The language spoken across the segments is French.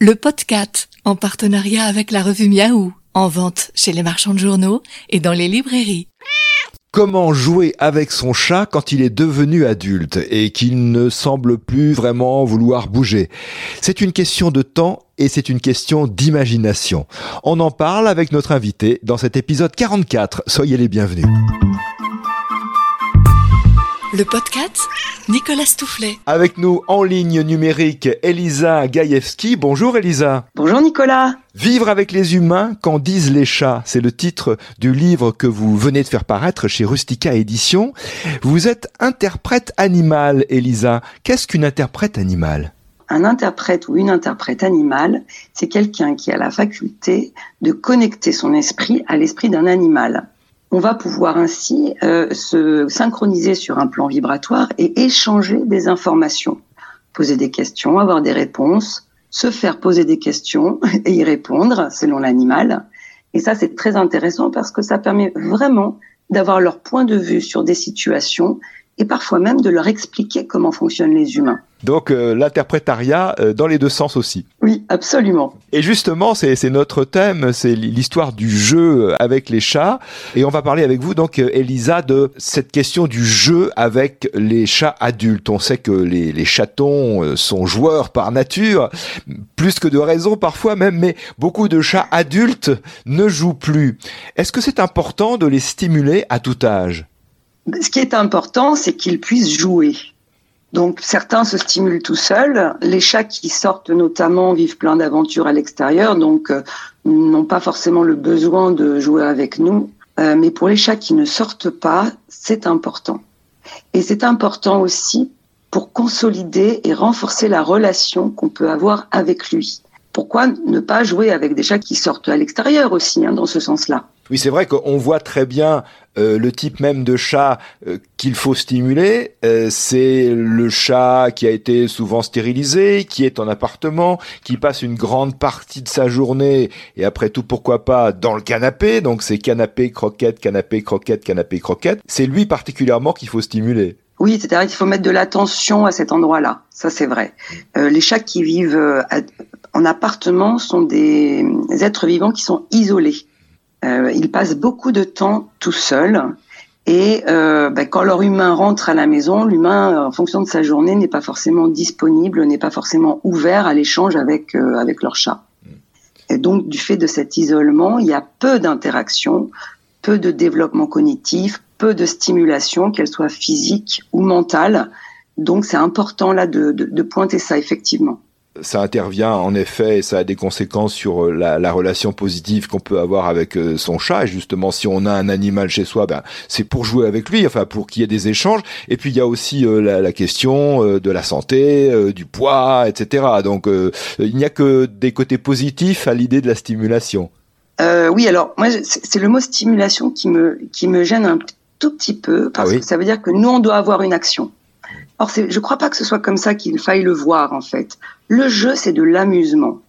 Le podcast, en partenariat avec la revue Miaou, en vente chez les marchands de journaux et dans les librairies. Comment jouer avec son chat quand il est devenu adulte et qu'il ne semble plus vraiment vouloir bouger? C'est une question de temps et c'est une question d'imagination. On en parle avec notre invité dans cet épisode 44. Soyez les bienvenus. Le podcast, Nicolas Stoufflet. Avec nous en ligne numérique, Elisa Gaïevski. Bonjour Elisa. Bonjour Nicolas. Vivre avec les humains, qu'en disent les chats C'est le titre du livre que vous venez de faire paraître chez Rustica Éditions. Vous êtes interprète animale, Elisa. Qu'est-ce qu'une interprète animale? Un interprète ou une interprète animale, c'est quelqu'un qui a la faculté de connecter son esprit à l'esprit d'un animal on va pouvoir ainsi euh, se synchroniser sur un plan vibratoire et échanger des informations, poser des questions, avoir des réponses, se faire poser des questions et y répondre selon l'animal. Et ça, c'est très intéressant parce que ça permet vraiment d'avoir leur point de vue sur des situations et parfois même de leur expliquer comment fonctionnent les humains. Donc euh, l'interprétariat euh, dans les deux sens aussi. Oui, absolument. Et justement, c'est notre thème, c'est l'histoire du jeu avec les chats. Et on va parler avec vous, donc euh, Elisa, de cette question du jeu avec les chats adultes. On sait que les, les chatons sont joueurs par nature, plus que de raison parfois même, mais beaucoup de chats adultes ne jouent plus. Est-ce que c'est important de les stimuler à tout âge? Ce qui est important, c'est qu'ils puissent jouer. Donc certains se stimulent tout seuls. Les chats qui sortent notamment vivent plein d'aventures à l'extérieur, donc euh, n'ont pas forcément le besoin de jouer avec nous. Euh, mais pour les chats qui ne sortent pas, c'est important. Et c'est important aussi pour consolider et renforcer la relation qu'on peut avoir avec lui. Pourquoi ne pas jouer avec des chats qui sortent à l'extérieur aussi, hein, dans ce sens-là? Oui, c'est vrai qu'on voit très bien euh, le type même de chat euh, qu'il faut stimuler. Euh, c'est le chat qui a été souvent stérilisé, qui est en appartement, qui passe une grande partie de sa journée et après tout pourquoi pas dans le canapé. Donc c'est canapé croquette, canapé croquette, canapé croquette. C'est lui particulièrement qu'il faut stimuler. Oui, c'est-à-dire qu'il faut mettre de l'attention à cet endroit-là. Ça, c'est vrai. les chats qui vivent en appartement sont des êtres vivants qui sont isolés. Euh, ils passent beaucoup de temps tout seuls. Et euh, ben, quand leur humain rentre à la maison, l'humain, en fonction de sa journée, n'est pas forcément disponible, n'est pas forcément ouvert à l'échange avec euh, avec leur chat. Et donc, du fait de cet isolement, il y a peu d'interaction, peu de développement cognitif, peu de stimulation, qu'elle soit physique ou mentale. Donc, c'est important là de, de, de pointer ça effectivement ça intervient en effet et ça a des conséquences sur euh, la, relation positive qu'on peut avoir avec euh, son chat. Et justement, si on a un animal chez soi, ben, c'est pour jouer avec lui, enfin pour qu'il y ait des échanges. Et puis il y a aussi euh, la, question de la santé, du poids, etc. Donc il n'y a que des côtés positifs à l'idée de la stimulation. oui, alors moi c'est le mot stimulation qui me qui me gêne un tout petit peu parce ah que ça veut dire que nous on doit avoir une action. Or, je ne crois pas que ce soit comme ça qu'il faille le voir, en fait. Le jeu, c'est de l'amusement.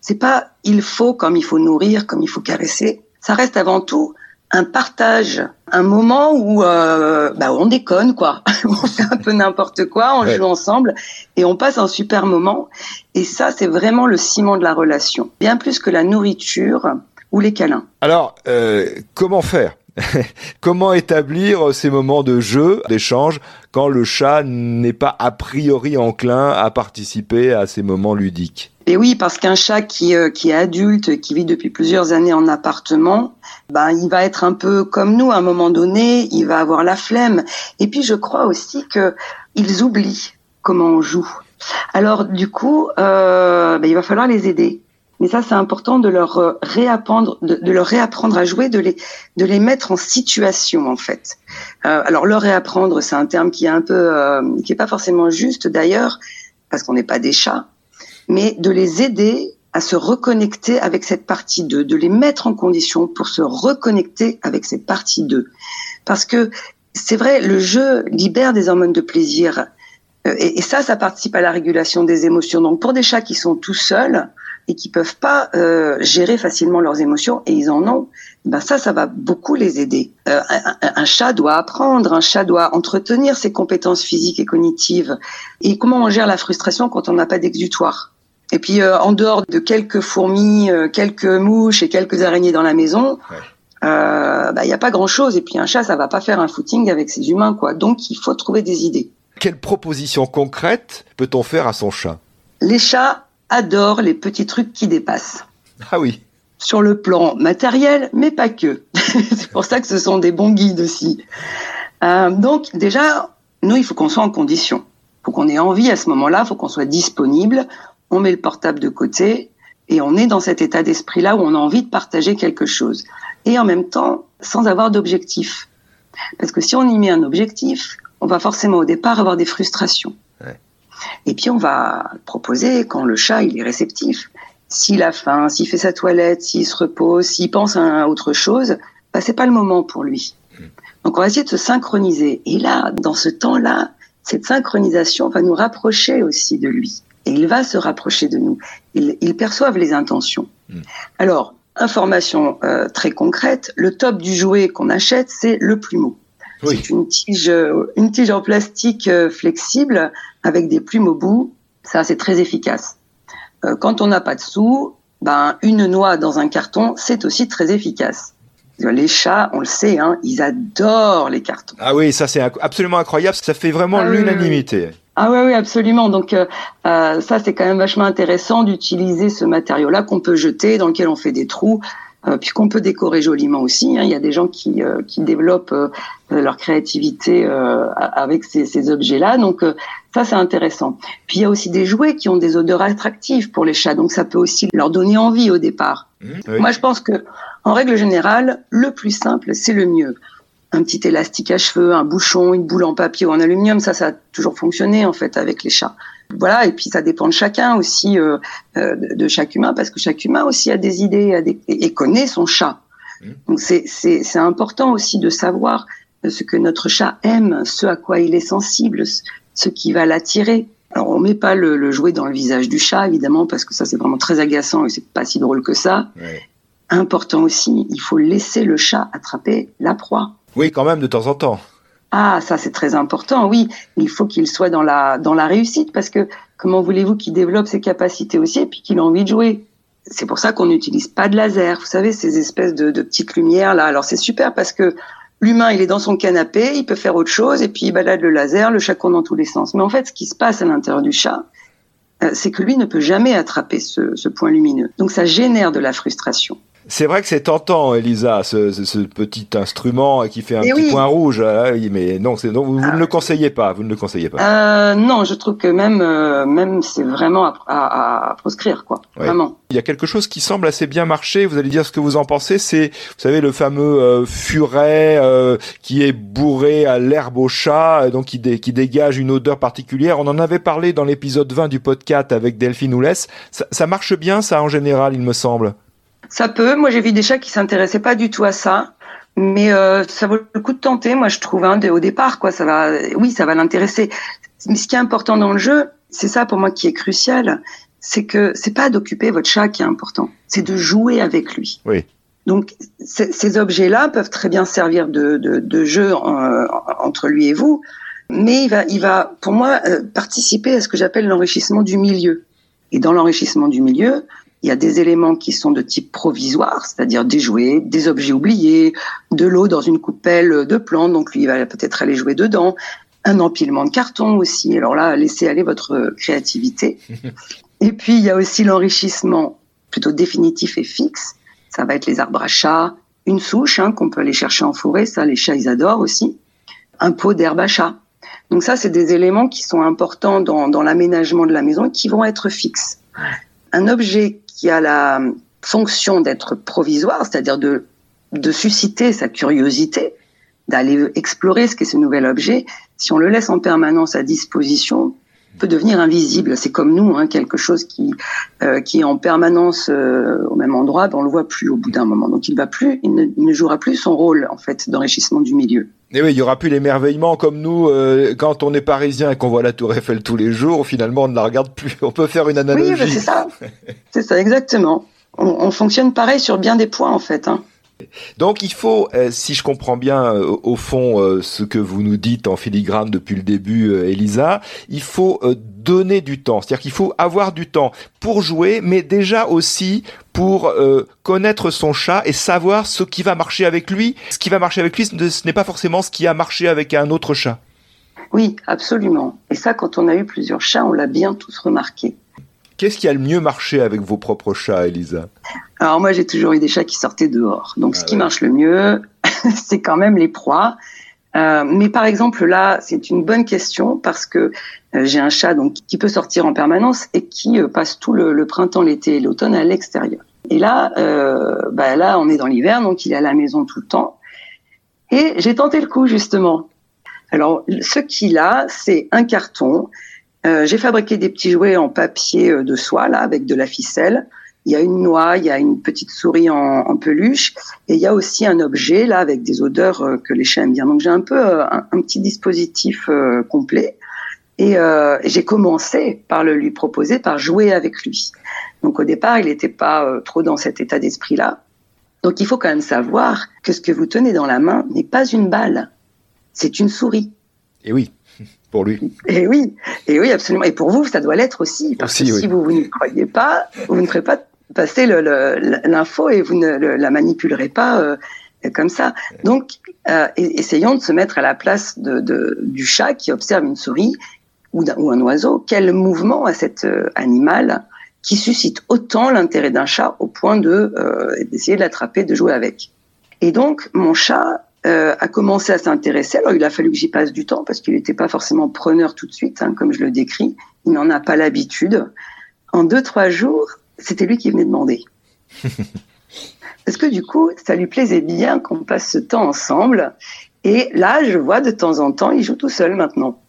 C'est pas il faut comme il faut nourrir, comme il faut caresser. Ça reste avant tout un partage, un moment où euh, bah, on déconne quoi, on fait un peu n'importe quoi, on joue ensemble et on passe un super moment. Et ça, c'est vraiment le ciment de la relation, bien plus que la nourriture ou les câlins. Alors, euh, comment faire? Comment établir ces moments de jeu, d'échange, quand le chat n'est pas a priori enclin à participer à ces moments ludiques? Et oui, parce qu'un chat qui, euh, qui est adulte, qui vit depuis plusieurs années en appartement, ben, il va être un peu comme nous à un moment donné, il va avoir la flemme. Et puis je crois aussi qu'ils oublient comment on joue. Alors du coup, euh, ben, il va falloir les aider. Mais ça, c'est important de leur euh, réapprendre, de, leur réapprendre à jouer, de les, de les mettre en situation en fait. Euh, alors leur réapprendre, c'est un terme qui est un peu, euh, qui est pas forcément juste d'ailleurs, parce qu'on n'est pas des chats, mais de les aider à se reconnecter avec cette partie d'eux, de les mettre en condition pour se reconnecter avec cette partie d'eux. Parce que c'est vrai, le jeu libère des hormones de plaisir. Et, ça, ça participe à la régulation des émotions. Donc pour des chats qui sont tout seuls, et qui peuvent pas euh, gérer facilement leurs émotions et ils en ont, ben ça, ça va beaucoup les aider. Euh, un, chat doit apprendre, un chat doit entretenir ses compétences physiques et cognitives. Et comment on gère la frustration quand on n'a pas d'exutoire? Et puis euh, en dehors de quelques fourmis, quelques mouches et quelques araignées dans la maison, il euh, bah, y a pas grand-chose. Et puis un chat, ça va pas faire un footing avec ses humains, quoi. Donc il faut trouver des idées. Quelle proposition concrète peut-on faire à son chat? Les chats adorent les petits trucs qui dépassent. Ah oui. Sur le plan matériel, mais pas que. C'est pour ça que ce sont des bons guides aussi. Euh, donc déjà, nous, il faut qu'on soit en condition. Il faut qu'on ait envie à ce moment-là, il faut qu'on soit disponible. On met le portable de côté et on est dans cet état d'esprit-là où on a envie de partager quelque chose. Et en même temps, sans avoir d'objectif. Parce que si on y met un objectif, on va forcément au départ avoir des frustrations. Et puis on va proposer quand le chat il est réceptif, s'il a faim, s'il fait sa toilette, s'il se repose, s'il pense à autre chose, bah c'est pas le moment pour lui. Donc on va essayer de se synchroniser. Et là, dans ce temps-là, cette synchronisation va nous rapprocher aussi de lui. Et il va se rapprocher de nous. Ils, ils perçoivent les intentions. Mm. Alors, information euh, très concrète, le top du jouet qu'on achète, c'est le plumeau. Oui. C'est une tige, une tige en plastique euh, flexible avec des plumes au bout. Ça, c'est très efficace. Euh, quand on n'a pas de sous, ben une noix dans un carton, c'est aussi très efficace. Les chats, on le sait, hein, ils adorent les cartons. Ah oui, ça c'est absolument incroyable. Ça fait vraiment Ah oui, l'unanimité. Ah oui, oui, absolument. Donc euh, euh, ça, c'est quand même vachement intéressant d'utiliser ce matériau-là qu'on peut jeter, dans lequel on fait des trous, euh, puis qu'on peut décorer joliment aussi. Hein. Il y a des gens qui, euh, qui développent euh, leur créativité euh, avec ces, ces objets-là. Donc euh, ça, c'est intéressant. Puis il y a aussi des jouets qui ont des odeurs attractives pour les chats. Donc ça peut aussi leur donner envie au départ. Mmh, oui. Moi, je pense que, en règle générale, le plus simple, c'est le mieux. Un petit élastique à cheveux, un bouchon, une boule en papier ou en aluminium, ça, ça a toujours fonctionné en fait avec les chats. Voilà, et puis ça dépend de chacun aussi, euh, euh, de, de chaque humain, parce que chaque humain aussi a des idées a des, et connaît son chat. Mmh. Donc c'est c'est c'est important aussi de savoir ce que notre chat aime, ce à quoi il est sensible, ce- ce qui va l'attirer. Alors on met pas le, le jouet dans le visage du chat évidemment parce que ça c'est vraiment très agaçant et c'est pas si drôle que ça. Ouais. Important aussi, il faut laisser le chat attraper la proie. Oui, quand même de temps en temps. Ah, ça c'est très important. Oui, il faut qu'il soit dans la réussite parce que comment voulez-vous qu'il développe ses capacités aussi et puis qu'il a envie de jouer? C'est pour ça qu'on n'utilise pas de laser. Vous savez ces espèces de, petites lumières là. Alors c'est super parce que l'humain il est dans son canapé, il peut faire autre chose et puis il balade le laser, le chat court dans tous les sens. Mais en fait, ce qui se passe à l'intérieur du chat, euh, c'est que lui ne peut jamais attraper ce point lumineux. Donc ça génère de la frustration. C'est vrai que c'est tentant, Elisa, ce, ce- ce petit instrument qui fait un Eh petit oui. point rouge. mais non, non, vous, vous Ah. ne le conseillez pas. Vous ne le conseillez pas. Euh, non, je trouve que même euh, même c'est vraiment à, à, à proscrire quoi. Ouais. Vraiment. Il y a quelque chose qui semble assez bien marcher. Vous allez dire ce que vous en pensez. C'est, vous savez, le fameux euh, furet euh, qui est bourré à l'herbe au chat, euh, donc qui, dé- qui dégage une odeur particulière. On en avait parlé dans l'épisode 20 du podcast avec Delphine Oulès. Ça, ça marche bien, ça, en général, il me semble? Ça peut. Moi, j'ai vu des chats qui s'intéressaient pas du tout à ça, mais euh, ça vaut le coup de tenter. Moi, je trouve hein, de- au départ, quoi. Ça va, oui, ça va l'intéresser. Mais ce qui est important dans le jeu, c'est ça pour moi qui est crucial, c'est que c'est pas d'occuper votre chat qui est important, c'est de jouer avec lui. Oui. Donc, ces objets-là peuvent très bien servir de, de, de jeu euh, entre lui et vous, mais il va, il va, pour moi, euh, participer à ce que j'appelle l'enrichissement du milieu. Et dans l'enrichissement du milieu, il y a des éléments qui sont de type provisoire, c'est-à-dire des jouets, des objets oubliés, de l'eau dans une coupelle de plantes, donc lui il va peut-être aller jouer dedans, un empilement de carton aussi. Alors là, laissez aller votre créativité. Et puis il y a aussi l'enrichissement plutôt définitif et fixe. Ça va être les arbres à chat, une souche hein, qu'on peut aller chercher en forêt, ça les chats ils adorent aussi, un pot d'herbe à chat. Donc ça c'est des éléments qui sont importants dans, dans l'aménagement de la maison et qui vont être fixes. Un objet qui a la fonction d'être provisoire, c'est-à-dire de, de susciter sa curiosité, d'aller explorer ce qu'est ce nouvel objet, si on le laisse en permanence à disposition, peut devenir invisible. C'est comme nous, hein, quelque chose qui euh, qui est en permanence euh, au même endroit, ben on le voit plus au bout d'un moment. Donc il va plus, ne, il ne jouera plus son rôle en fait d'enrichissement du milieu. Et oui, il y aura plus l'émerveillement comme nous euh, quand on est parisien et qu'on voit la Tour Eiffel tous les jours. Finalement, on ne la regarde plus. On peut faire une analogie. Oui, c'est ça, c'est ça exactement. On, on fonctionne pareil sur bien des points en fait. Hein. Donc il faut, euh, si je comprends bien euh, au fond euh, ce que vous nous dites en filigrane depuis le début, Elisa, il faut donner du temps. C'est-à-dire qu'il faut avoir du temps pour jouer, mais déjà aussi pour connaître son chat et savoir ce qui va marcher avec lui. Ce qui va marcher avec lui, ce n'est pas forcément ce qui a marché avec un autre chat. Oui, absolument. Et ça, quand on a eu plusieurs chats, on l'a bien tous remarqué. Qu'est-ce qui a le mieux marché avec vos propres chats, Elisa? Alors moi, j'ai toujours eu des chats qui sortaient dehors. Donc ce ah qui marche le mieux, c'est quand même les proies. Euh, mais par exemple là, c'est une bonne question parce que euh, j'ai un chat donc qui peut sortir en permanence et qui euh, passe tout le, printemps, l'été et l'automne à l'extérieur. Et là, bah là, on est dans l'hiver, donc il est à la maison tout le temps. Et j'ai tenté le coup justement. Alors, ce qu'il a, c'est un carton euh, j'ai fabriqué des petits jouets en papier euh, de soie, là, avec de la ficelle. Il y a une noix, il y a une petite souris en, en peluche, et il y a aussi un objet, là, avec des odeurs euh, que les chiens aiment bien. Donc j'ai un peu un, petit dispositif complet. Et j'ai commencé par le lui proposer, par jouer avec lui. Donc au départ, il n'était pas trop dans cet état d'esprit-là. Donc il faut quand même savoir que ce que vous tenez dans la main n'est pas une balle, c'est une souris. Et oui pour lui. Et oui, et oui, absolument. Et pour vous, ça doit l'être aussi. Parce que si vous, ne croyez pas, vous ne ferez pas passer l'info et vous ne la manipulerez pas euh, comme ça. Donc, euh, essayons de se mettre à la place de, du chat qui observe une souris ou, ou un oiseau. Quel mouvement a cet euh, animal qui suscite autant l'intérêt d'un chat au point de d'essayer de l'attraper, de jouer avec? Et donc, mon chat euh, a commencé à s'intéresser. Alors il a fallu que j'y passe du temps parce qu'il n'était pas forcément preneur tout de suite, hein, comme je le décris. Il n'en a pas l'habitude. En deux trois jours, c'était lui qui venait demander. parce que du coup, ça lui plaisait bien qu'on passe ce temps ensemble. Et là, je vois de temps en temps, il joue tout seul maintenant.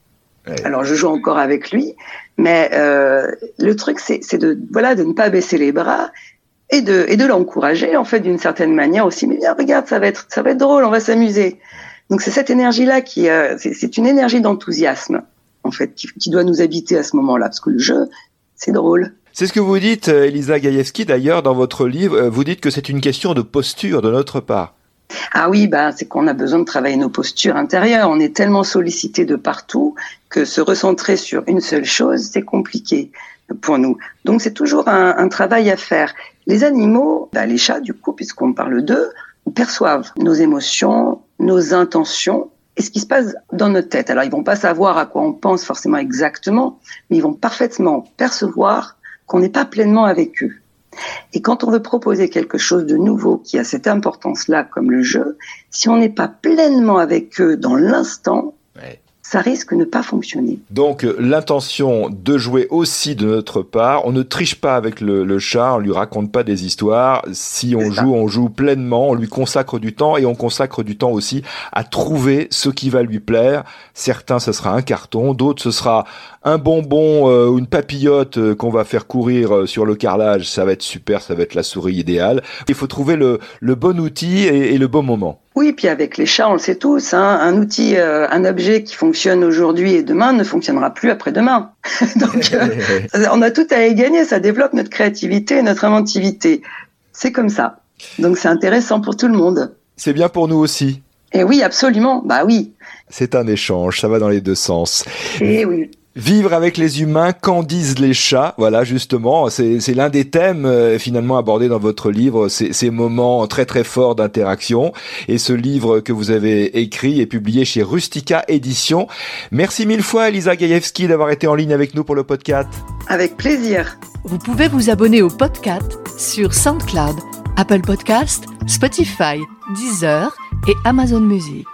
Alors je joue encore avec lui, mais euh, le truc c'est de voilà de ne pas baisser les bras et de, et de l'encourager en fait d'une certaine manière aussi. Mais bien, regarde, ça va être, ça va être drôle, on va s'amuser. Donc c'est cette énergie-là qui, euh, c'est une énergie d'enthousiasme en fait qui, qui, doit nous habiter à ce moment-là, parce que le jeu, c'est drôle. C'est ce que vous dites, euh, Elisa Gaïevski, d'ailleurs, dans votre livre. Euh, vous dites que c'est une question de posture de notre part. Ah oui, bah, c'est qu'on a besoin de travailler nos postures intérieures. On est tellement sollicité de partout que se recentrer sur une seule chose, c'est compliqué pour nous. Donc c'est toujours un, travail à faire. Les animaux, bah, les chats du coup, puisqu'on parle d'eux, perçoivent nos émotions, nos intentions et ce qui se passe dans notre tête. Alors ils vont pas savoir à quoi on pense forcément exactement, mais ils vont parfaitement percevoir qu'on n'est pas pleinement avec eux. Et quand on veut proposer quelque chose de nouveau qui a cette importance-là, comme le jeu, si on n'est pas pleinement avec eux dans l'instant, ça risque de ne pas fonctionner. Donc euh, l'intention de jouer aussi de notre part, on ne triche pas avec le, chat, on lui raconte pas des histoires. Si on joue, on joue pleinement, on lui consacre du temps et on consacre du temps aussi à trouver ce qui va lui plaire. Certains, ce sera un carton, d'autres, ce sera un bonbon euh, ou une papillote euh, qu'on va faire courir sur le carrelage. Ça va être super, ça va être la souris idéale. Il faut trouver le, bon outil et le bon moment. Oui, puis avec les chats, on le sait tous, hein, un outil, euh, un objet qui fonctionne aujourd'hui et demain ne fonctionnera plus après-demain. Donc, euh, on a tout à y gagner, ça développe notre créativité et notre inventivité. C'est comme ça. Donc, c'est intéressant pour tout le monde. C'est bien pour nous aussi. Et oui, absolument. Bah oui. C'est un échange, ça va dans les deux sens. Et oui. Vivre avec les humains, qu'en disent les chats Voilà, justement, c'est l'un des thèmes euh, finalement abordés dans votre livre, ces moments très très forts d'interaction. Et ce livre que vous avez écrit est publié chez Rustica Édition. Merci mille fois, Elisa Gaïevski, d'avoir été en ligne avec nous pour le podcast. Avec plaisir. Vous pouvez vous abonner au podcast sur SoundCloud, Apple Podcast, Spotify, Deezer et Amazon Music.